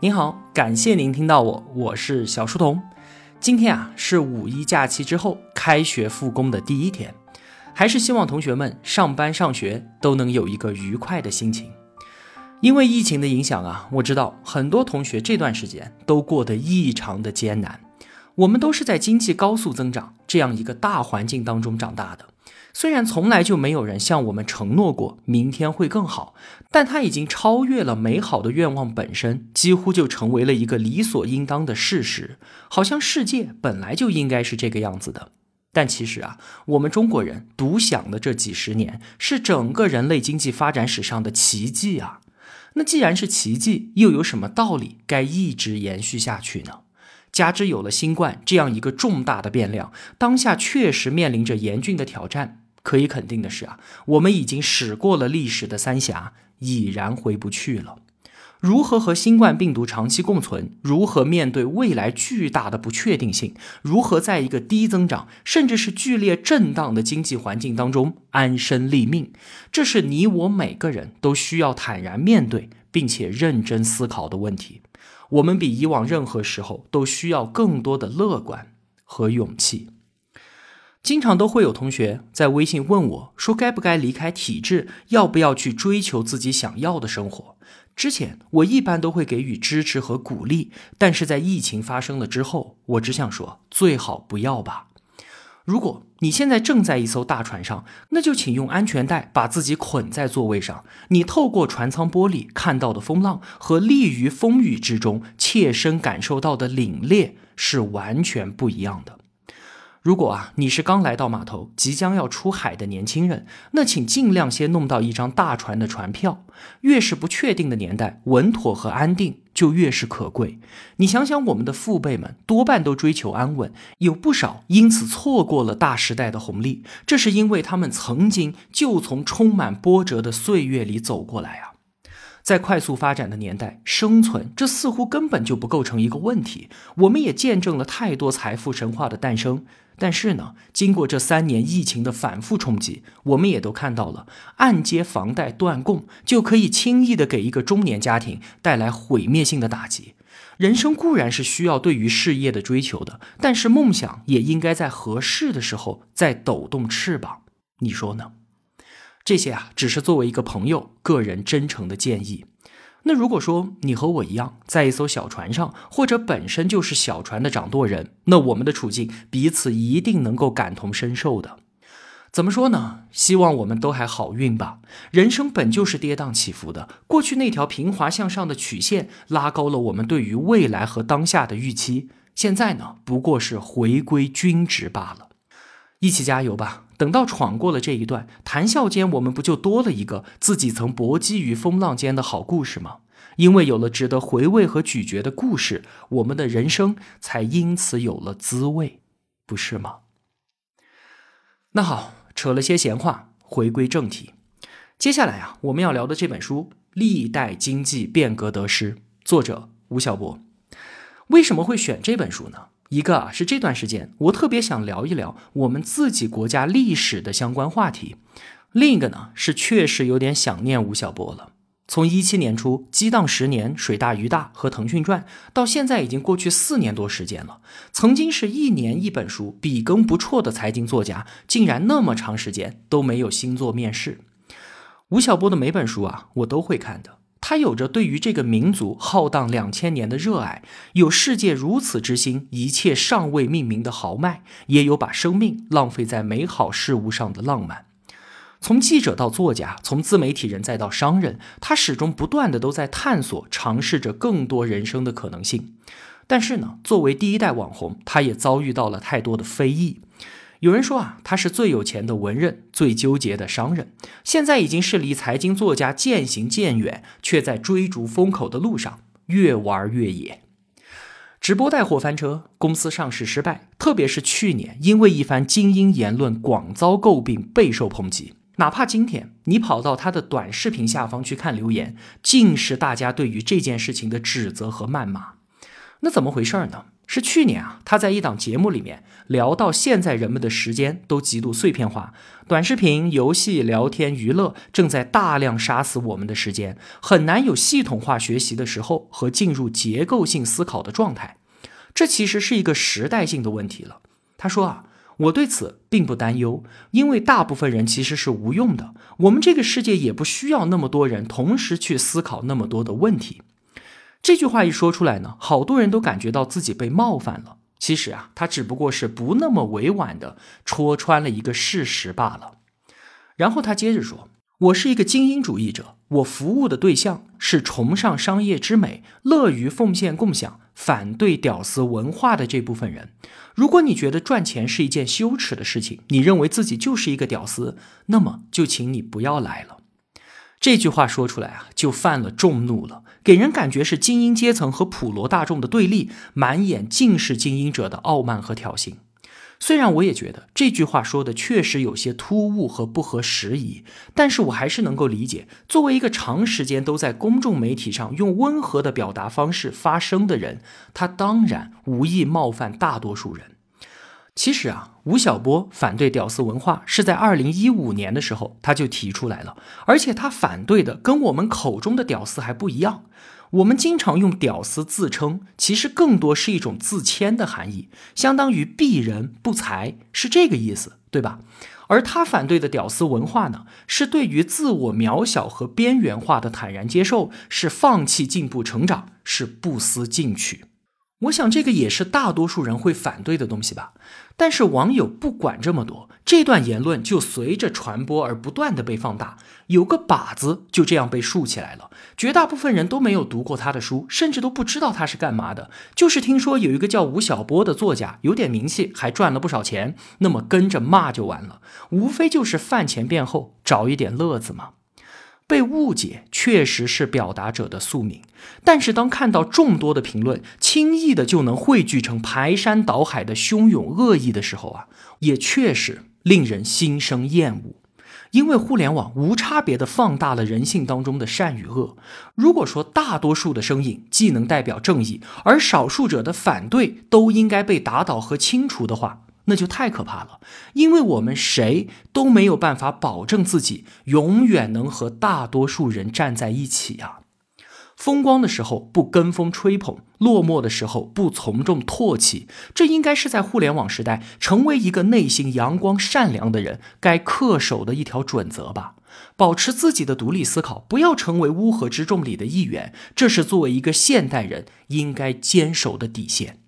您好，感谢您听到我，我是小书童。今天啊是五一假期之后开学复工的第一天，还是希望同学们上班上学都能有一个愉快的心情。因为疫情的影响啊，我知道很多同学这段时间都过得异常的艰难。我们都是在经济高速增长这样一个大环境当中长大的。虽然从来就没有人向我们承诺过明天会更好，但它已经超越了美好的愿望本身，几乎就成为了一个理所应当的事实。好像世界本来就应该是这个样子的。但其实啊，我们中国人独享的这几十年，是整个人类经济发展史上的奇迹啊！那既然是奇迹，又有什么道理该一直延续下去呢？加之有了新冠这样一个重大的变量，当下确实面临着严峻的挑战。可以肯定的是啊，我们已经驶过了历史的三峡，已然回不去了。如何和新冠病毒长期共存？如何面对未来巨大的不确定性？如何在一个低增长甚至是剧烈震荡的经济环境当中安身立命？这是你我每个人都需要坦然面对并且认真思考的问题。我们比以往任何时候都需要更多的乐观和勇气。经常都会有同学在微信问我，说该不该离开体制，要不要去追求自己想要的生活？之前我一般都会给予支持和鼓励，但是在疫情发生了之后，我只想说，最好不要吧。如果你现在正在一艘大船上，那就请用安全带把自己捆在座位上。你透过船舱玻璃看到的风浪和立于风雨之中切身感受到的凛冽是完全不一样的。如果啊，你是刚来到码头、即将要出海的年轻人，那请尽量先弄到一张大船的船票。越是不确定的年代，稳妥和安定就越是可贵。你想想，我们的父辈们多半都追求安稳，有不少因此错过了大时代的红利，这是因为他们曾经就从充满波折的岁月里走过来啊。在快速发展的年代，生存这似乎根本就不构成一个问题。我们也见证了太多财富神话的诞生。但是呢，经过这三年疫情的反复冲击，我们也都看到了，按揭房贷断供就可以轻易的给一个中年家庭带来毁灭性的打击。人生固然是需要对于事业的追求的，但是梦想也应该在合适的时候再抖动翅膀。你说呢？这些啊，只是作为一个朋友个人真诚的建议。那如果说你和我一样在一艘小船上，或者本身就是小船的掌舵人，那我们的处境彼此一定能够感同身受的。怎么说呢？希望我们都还好运吧。人生本就是跌宕起伏的，过去那条平滑向上的曲线拉高了我们对于未来和当下的预期，现在呢不过是回归均值罢了。一起加油吧！等到闯过了这一段，谈笑间我们不就多了一个自己曾搏击于风浪间的好故事吗？因为有了值得回味和咀嚼的故事，我们的人生才因此有了滋味，不是吗？那好，扯了些闲话，回归正题。接下来啊，我们要聊的这本书《历代经济变革得失》，作者吴晓波。为什么会选这本书呢？一个是这段时间我特别想聊一聊我们自己国家历史的相关话题，另一个呢是确实有点想念吴晓波了。从一七年初激荡十年水大鱼大和腾讯传到现在已经过去四年多时间了，曾经是一年一本书笔耕不辍的财经作家，竟然那么长时间都没有新作面世。吴晓波的每本书啊我都会看的。他有着对于这个民族浩荡两千年的热爱，有世界如此之心，一切尚未命名的豪迈，也有把生命浪费在美好事物上的浪漫。从记者到作家，从自媒体人再到商人，他始终不断的都在探索、尝试着更多人生的可能性。但是呢，作为第一代网红，他也遭遇到了太多的非议。有人说啊，他是最有钱的文人，最纠结的商人，现在已经是离财经作家渐行渐远，却在追逐风口的路上越玩越野。直播带货翻车，公司上市失败，特别是去年因为一番精英言论广遭诟病，备受抨击。哪怕今天你跑到他的短视频下方去看留言，尽是大家对于这件事情的指责和谩骂。那怎么回事呢？是去年啊，他在一档节目里面聊到，现在人们的时间都极度碎片化，短视频、游戏、聊天、娱乐正在大量杀死我们的时间，很难有系统化学习的时候和进入结构性思考的状态。这其实是一个时代性的问题了。他说啊，我对此并不担忧，因为大部分人其实是无用的，我们这个世界也不需要那么多人同时去思考那么多的问题。这句话一说出来呢，好多人都感觉到自己被冒犯了。其实啊，他只不过是不那么委婉的戳穿了一个事实罢了。然后他接着说：“我是一个精英主义者，我服务的对象是崇尚商业之美、乐于奉献共享、反对屌丝文化的这部分人。如果你觉得赚钱是一件羞耻的事情，你认为自己就是一个屌丝，那么就请你不要来了。”这句话说出来啊，就犯了众怒了，给人感觉是精英阶层和普罗大众的对立，满眼尽是精英者的傲慢和挑衅。虽然我也觉得这句话说的确实有些突兀和不合时宜，但是我还是能够理解，作为一个长时间都在公众媒体上用温和的表达方式发声的人，他当然无意冒犯大多数人。其实啊，吴晓波反对屌丝文化是在二零一五年的时候他就提出来了，而且他反对的跟我们口中的屌丝还不一样。我们经常用屌丝自称，其实更多是一种自谦的含义，相当于鄙人不才，是这个意思，对吧？而他反对的屌丝文化呢，是对于自我渺小和边缘化的坦然接受，是放弃进步成长，是不思进取。我想这个也是大多数人会反对的东西吧，但是网友不管这么多，这段言论就随着传播而不断的被放大，有个靶子就这样被竖起来了。绝大部分人都没有读过他的书，甚至都不知道他是干嘛的，就是听说有一个叫吴晓波的作家有点名气，还赚了不少钱，那么跟着骂就完了，无非就是饭前便后找一点乐子嘛。被误解确实是表达者的宿命，但是当看到众多的评论轻易的就能汇聚成排山倒海的汹涌恶意的时候啊，也确实令人心生厌恶。因为互联网无差别的放大了人性当中的善与恶。如果说大多数的声音既能代表正义，而少数者的反对都应该被打倒和清除的话，那就太可怕了，因为我们谁都没有办法保证自己永远能和大多数人站在一起呀。风光的时候不跟风吹捧，落寞的时候不从众唾弃，这应该是在互联网时代成为一个内心阳光善良的人该恪守的一条准则吧。保持自己的独立思考，不要成为乌合之众里的一员，这是作为一个现代人应该坚守的底线。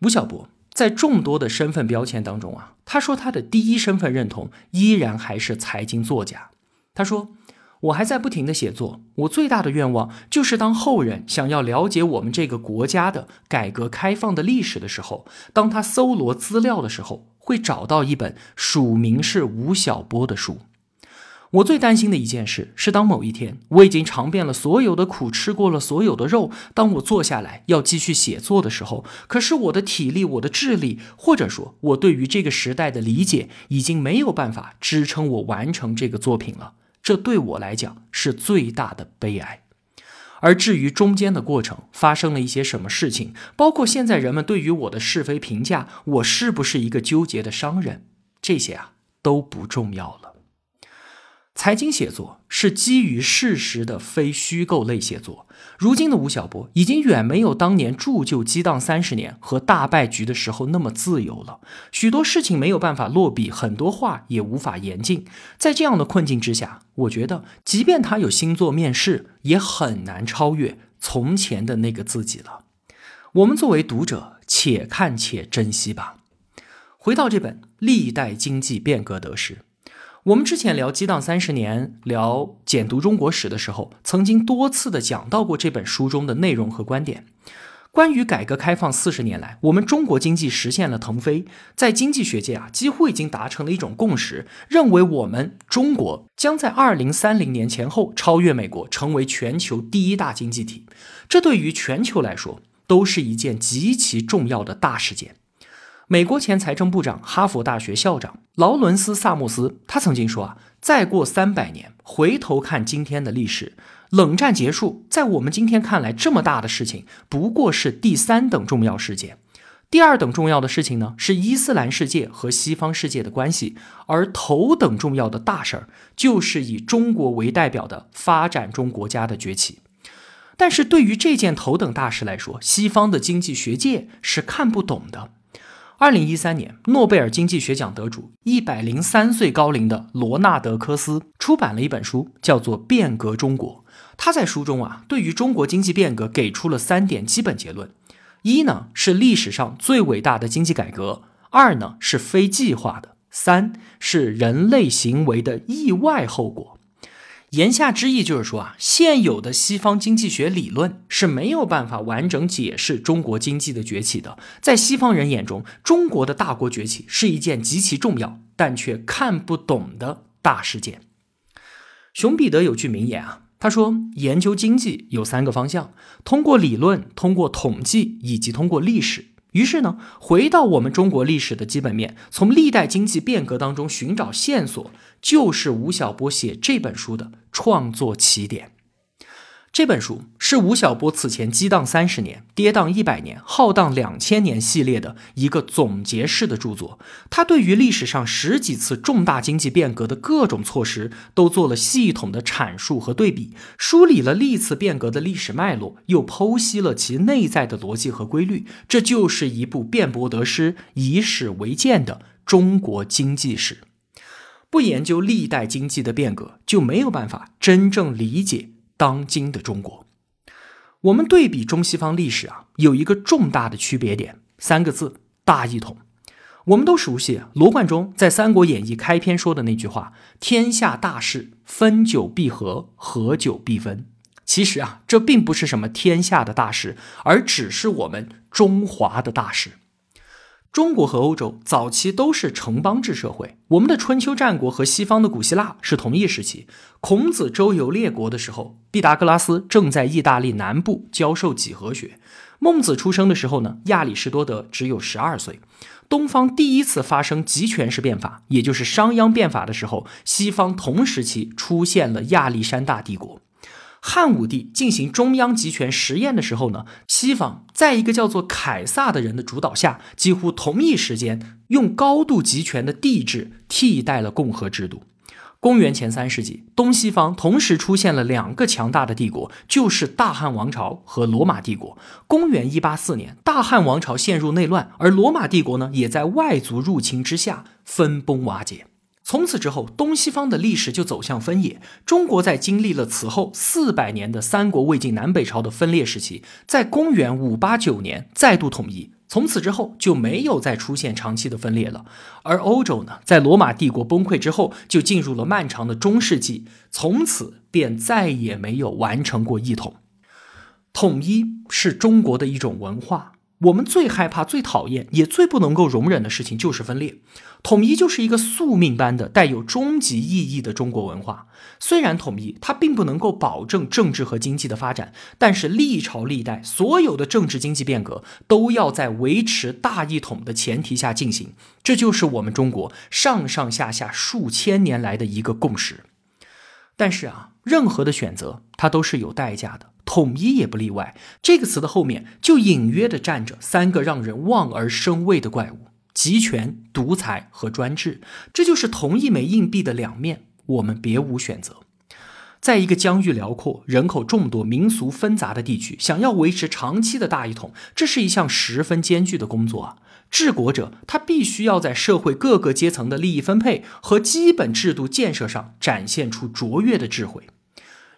吴晓波。在众多的身份标签当中啊，他说他的第一身份认同依然还是财经作家。他说：“我还在不停的写作，我最大的愿望就是当后人想要了解我们这个国家的改革开放的历史的时候，当他搜罗资料的时候，会找到一本署名是吴晓波的书。”我最担心的一件事是，当某一天我已经尝遍了所有的苦，吃过了所有的肉，当我坐下来要继续写作的时候，可是我的体力、我的智力，或者说我对于这个时代的理解，已经没有办法支撑我完成这个作品了。这对我来讲是最大的悲哀。而至于中间的过程发生了一些什么事情，包括现在人们对于我的是非评价，我是不是一个纠结的商人，这些啊都不重要了。财经写作是基于事实的非虚构类写作。如今的吴晓波已经远没有当年铸就激荡三十年和大败局的时候那么自由了。许多事情没有办法落笔，很多话也无法言尽。在这样的困境之下，我觉得，即便他有星座面试，也很难超越从前的那个自己了。我们作为读者，且看且珍惜吧。回到这本《历代经济变革得失》。我们之前聊激荡三十年，聊简读中国史的时候，曾经多次的讲到过这本书中的内容和观点。关于改革开放四十年来，我们中国经济实现了腾飞，在经济学界啊，几乎已经达成了一种共识，认为我们中国将在二零三零年前后超越美国，成为全球第一大经济体。这对于全球来说，都是一件极其重要的大事件。美国前财政部长、哈佛大学校长劳伦斯·萨默斯，他曾经说啊，再过三百年，回头看今天的历史，冷战结束，在我们今天看来，这么大的事情不过是第三等重要事件。第二等重要的事情呢，是伊斯兰世界和西方世界的关系；而头等重要的大事儿，就是以中国为代表的发展中国家的崛起。但是对于这件头等大事来说，西方的经济学界是看不懂的。二零一三年，诺贝尔经济学奖得主、一百零三岁高龄的罗纳德·科斯出版了一本书，叫做《变革中国》。他在书中啊，对于中国经济变革给出了三点基本结论：一呢是历史上最伟大的经济改革；二呢是非计划的；三是人类行为的意外后果。言下之意就是说啊，现有的西方经济学理论是没有办法完整解释中国经济的崛起的。在西方人眼中，中国的大国崛起是一件极其重要但却看不懂的大事件。熊彼得有句名言啊，他说：“研究经济有三个方向，通过理论、通过统计以及通过历史。”于是呢，回到我们中国历史的基本面，从历代经济变革当中寻找线索，就是吴晓波写这本书的创作起点。这本书是吴晓波此前激荡三十年、跌宕一百年、浩荡两千年系列的一个总结式的著作。他对于历史上十几次重大经济变革的各种措施都做了系统的阐述和对比，梳理了历次变革的历史脉络，又剖析了其内在的逻辑和规律。这就是一部辩驳得失、以史为鉴的中国经济史。不研究历代经济的变革，就没有办法真正理解。当今的中国，我们对比中西方历史啊，有一个重大的区别点，三个字：大一统。我们都熟悉罗贯中在《三国演义》开篇说的那句话：“天下大事，分久必合，合久必分。”其实啊，这并不是什么天下的大事，而只是我们中华的大事。中国和欧洲早期都是城邦制社会，我们的春秋战国和西方的古希腊是同一时期。孔子周游列国的时候，毕达哥拉斯正在意大利南部教授几何学。孟子出生的时候呢，亚里士多德只有十二岁。东方第一次发生集权式变法，也就是商鞅变法的时候，西方同时期出现了亚历山大帝国。汉武帝进行中央集权实验的时候呢，西方在一个叫做凯撒的人的主导下，几乎同一时间用高度集权的帝制替代了共和制度。公元前三世纪，东西方同时出现了两个强大的帝国，就是大汉王朝和罗马帝国。公元一八四年，大汉王朝陷入内乱，而罗马帝国呢，也在外族入侵之下分崩瓦解。从此之后，东西方的历史就走向分野。中国在经历了此后四百年的三国、魏晋南北朝的分裂时期，在公元五八九年再度统一。从此之后就没有再出现长期的分裂了。而欧洲呢，在罗马帝国崩溃之后，就进入了漫长的中世纪，从此便再也没有完成过一统。统一是中国的一种文化。我们最害怕、最讨厌，也最不能够容忍的事情就是分裂。统一就是一个宿命般的、带有终极意义的中国文化。虽然统一它并不能够保证政治和经济的发展，但是历朝历代所有的政治经济变革都要在维持大一统的前提下进行。这就是我们中国上上下下数千年来的一个共识。但是啊，任何的选择它都是有代价的。统一也不例外。这个词的后面就隐约的站着三个让人望而生畏的怪物：集权、独裁和专制。这就是同一枚硬币的两面，我们别无选择。在一个疆域辽阔、人口众多、民俗纷杂的地区，想要维持长期的大一统，这是一项十分艰巨的工作啊！治国者他必须要在社会各个阶层的利益分配和基本制度建设上展现出卓越的智慧。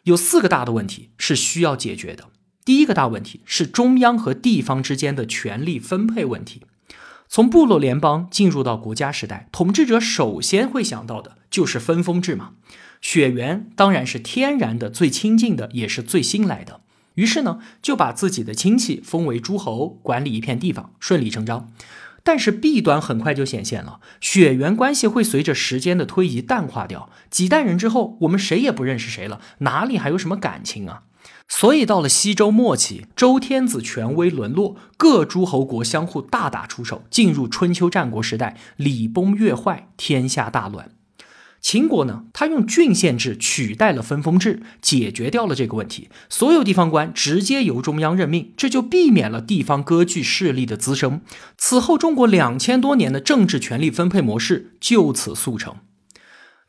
有四个大的问题是需要解决的。第一个大问题是中央和地方之间的权力分配问题。从部落联邦进入到国家时代，统治者首先会想到的就是分封制嘛。血缘当然是天然的最亲近的，也是最新来的。于是呢，就把自己的亲戚封为诸侯，管理一片地方，顺理成章。但是弊端很快就显现了，血缘关系会随着时间的推移淡化掉。几代人之后，我们谁也不认识谁了，哪里还有什么感情啊？所以到了西周末期，周天子权威沦落，各诸侯国相互大打出手，进入春秋战国时代，礼崩乐坏，天下大乱。秦国呢，他用郡县制取代了分封制，解决掉了这个问题。所有地方官直接由中央任命，这就避免了地方割据势力的滋生。此后，中国两千多年的政治权力分配模式就此速成。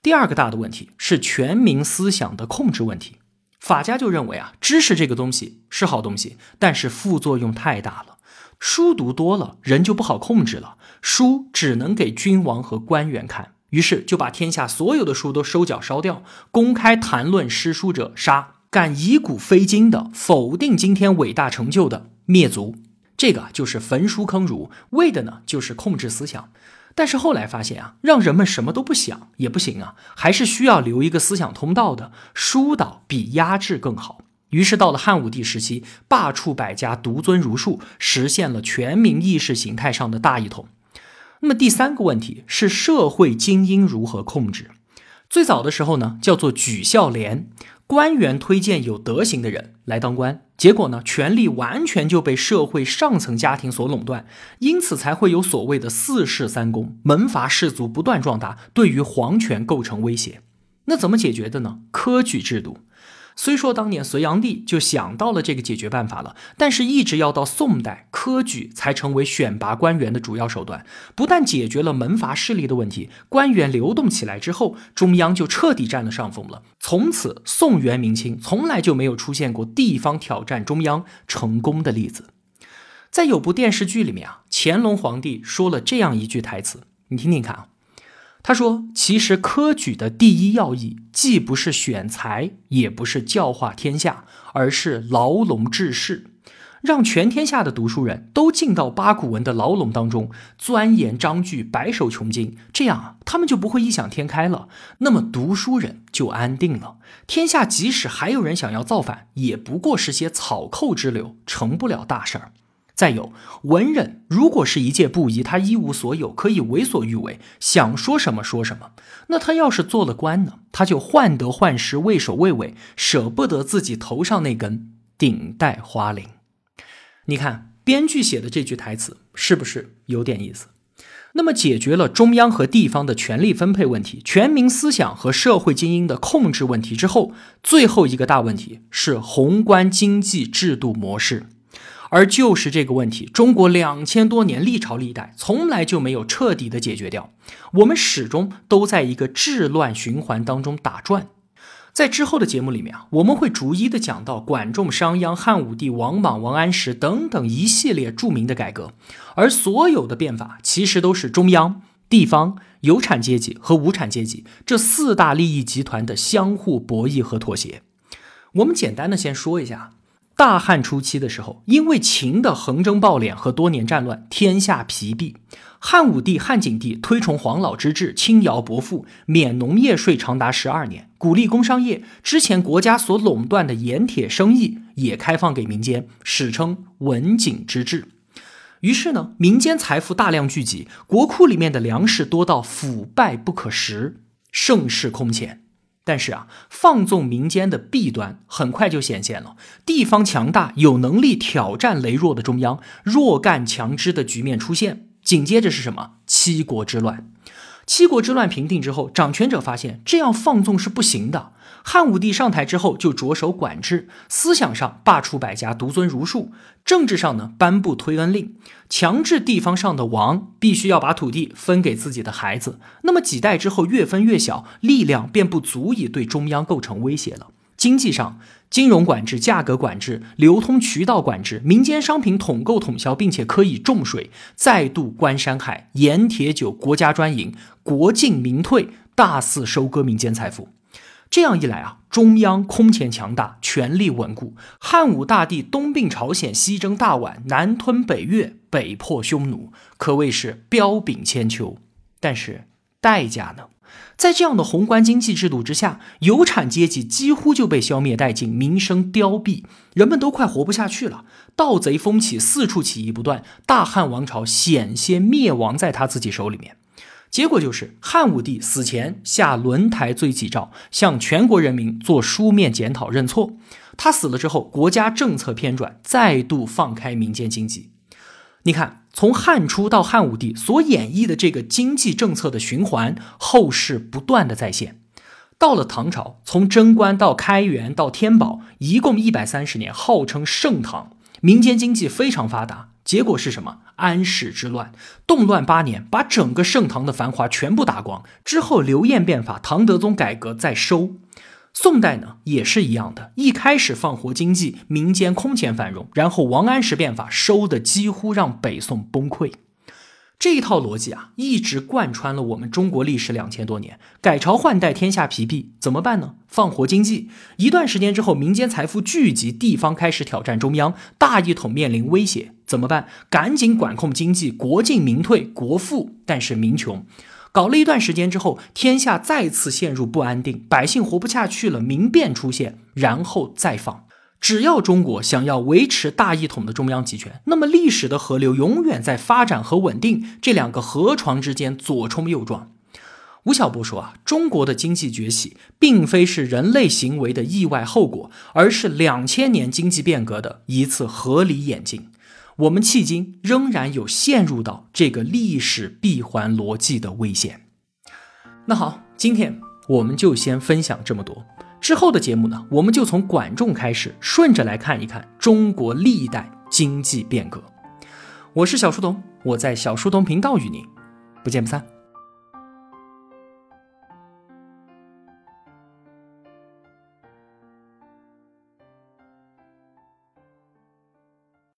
第二个大的问题是全民思想的控制问题。法家就认为啊，知识这个东西是好东西，但是副作用太大了。书读多了，人就不好控制了。书只能给君王和官员看。于是就把天下所有的书都收缴烧掉，公开谈论诗书者杀，敢以古非今的否定今天伟大成就的灭族。这个就是焚书坑儒，为的呢就是控制思想。但是后来发现啊，让人们什么都不想也不行啊，还是需要留一个思想通道的。疏导比压制更好。于是到了汉武帝时期，罢黜百家，独尊儒术，实现了全民意识形态上的大一统。那么第三个问题是社会精英如何控制？最早的时候呢，叫做举孝廉，官员推荐有德行的人来当官，结果呢，权力完全就被社会上层家庭所垄断，因此才会有所谓的四世三公，门阀士族不断壮大，对于皇权构成威胁。那怎么解决的呢？科举制度。虽说当年隋炀帝就想到了这个解决办法了，但是一直要到宋代，科举才成为选拔官员的主要手段。不但解决了门阀势力的问题，官员流动起来之后，中央就彻底占了上风了。从此，宋元明清从来就没有出现过地方挑战中央成功的例子。在有部电视剧里面啊，乾隆皇帝说了这样一句台词，你听听看啊。他说：“其实科举的第一要义，既不是选才，也不是教化天下，而是牢笼治世，让全天下的读书人都进到八股文的牢笼当中，钻研章句，白手穷经，这样啊，他们就不会异想天开了。那么读书人就安定了。天下即使还有人想要造反，也不过是些草寇之流，成不了大事儿。”再有文人，如果是一介布衣，他一无所有，可以为所欲为，想说什么说什么。那他要是做了官呢？他就患得患失，畏首畏尾，舍不得自己头上那根顶戴花翎。你看编剧写的这句台词是不是有点意思？那么解决了中央和地方的权力分配问题、全民思想和社会精英的控制问题之后，最后一个大问题是宏观经济制度模式。而就是这个问题，中国两千多年历朝历代从来就没有彻底的解决掉，我们始终都在一个治乱循环当中打转。在之后的节目里面啊，我们会逐一的讲到管仲、商鞅、汉武帝、王莽、王安石等等一系列著名的改革，而所有的变法其实都是中央、地方、有产阶级和无产阶级这四大利益集团的相互博弈和妥协。我们简单的先说一下。大汉初期的时候，因为秦的横征暴敛和多年战乱，天下疲弊。汉武帝、汉景帝推崇黄老之治，轻徭薄赋，免农业税长达十二年，鼓励工商业。之前国家所垄断的盐铁生意也开放给民间，史称文景之治。于是呢，民间财富大量聚集，国库里面的粮食多到腐败不可食，盛世空前。但是啊，放纵民间的弊端很快就显现了。地方强大、有能力挑战羸弱的中央，弱干强支的局面出现。紧接着是什么？七国之乱。七国之乱平定之后，掌权者发现这样放纵是不行的。汉武帝上台之后，就着手管制，思想上罢黜百家，独尊儒术；政治上呢，颁布推恩令，强制地方上的王必须要把土地分给自己的孩子。那么几代之后，越分越小，力量便不足以对中央构成威胁了。经济上，金融管制、价格管制、流通渠道管制，民间商品统购统销，并且可以重税，再度关山海，盐铁酒国家专营，国进民退，大肆收割民间财富。这样一来啊，中央空前强大，权力稳固。汉武大帝东并朝鲜，西征大宛，南吞北越，北破匈奴，可谓是彪炳千秋。但是代价呢？在这样的宏观经济制度之下，有产阶级几乎就被消灭殆尽，民生凋敝，人们都快活不下去了。盗贼风起，四处起义不断，大汉王朝险些灭亡在他自己手里面。结果就是汉武帝死前下轮台罪己诏，向全国人民做书面检讨认错。他死了之后，国家政策偏转，再度放开民间经济。你看，从汉初到汉武帝所演绎的这个经济政策的循环，后世不断的再现。到了唐朝，从贞观到开元到天宝，一共一百三十年，号称盛唐，民间经济非常发达。结果是什么？安史之乱，动乱八年，把整个盛唐的繁华全部打光。之后刘晏变法，唐德宗改革再收。宋代呢也是一样的，一开始放活经济，民间空前繁荣，然后王安石变法，收的几乎让北宋崩溃。这一套逻辑啊，一直贯穿了我们中国历史两千多年。改朝换代，天下疲弊，怎么办呢？放活经济。一段时间之后，民间财富聚集，地方开始挑战中央，大一统面临威胁，怎么办？赶紧管控经济，国进民退，国富但是民穷。搞了一段时间之后，天下再次陷入不安定，百姓活不下去了，民变出现，然后再放。只要中国想要维持大一统的中央集权，那么历史的河流永远在发展和稳定这两个河床之间左冲右撞。吴晓波说啊，中国的经济崛起并非是人类行为的意外后果，而是两千年经济变革的一次合理演进。我们迄今仍然有陷入到这个历史闭环逻辑的危险。那好，今天我们就先分享这么多。之后的节目呢，我们就从管仲开始，顺着来看一看中国历代经济变革。我是小书童，我在小书童频道与您不见不散。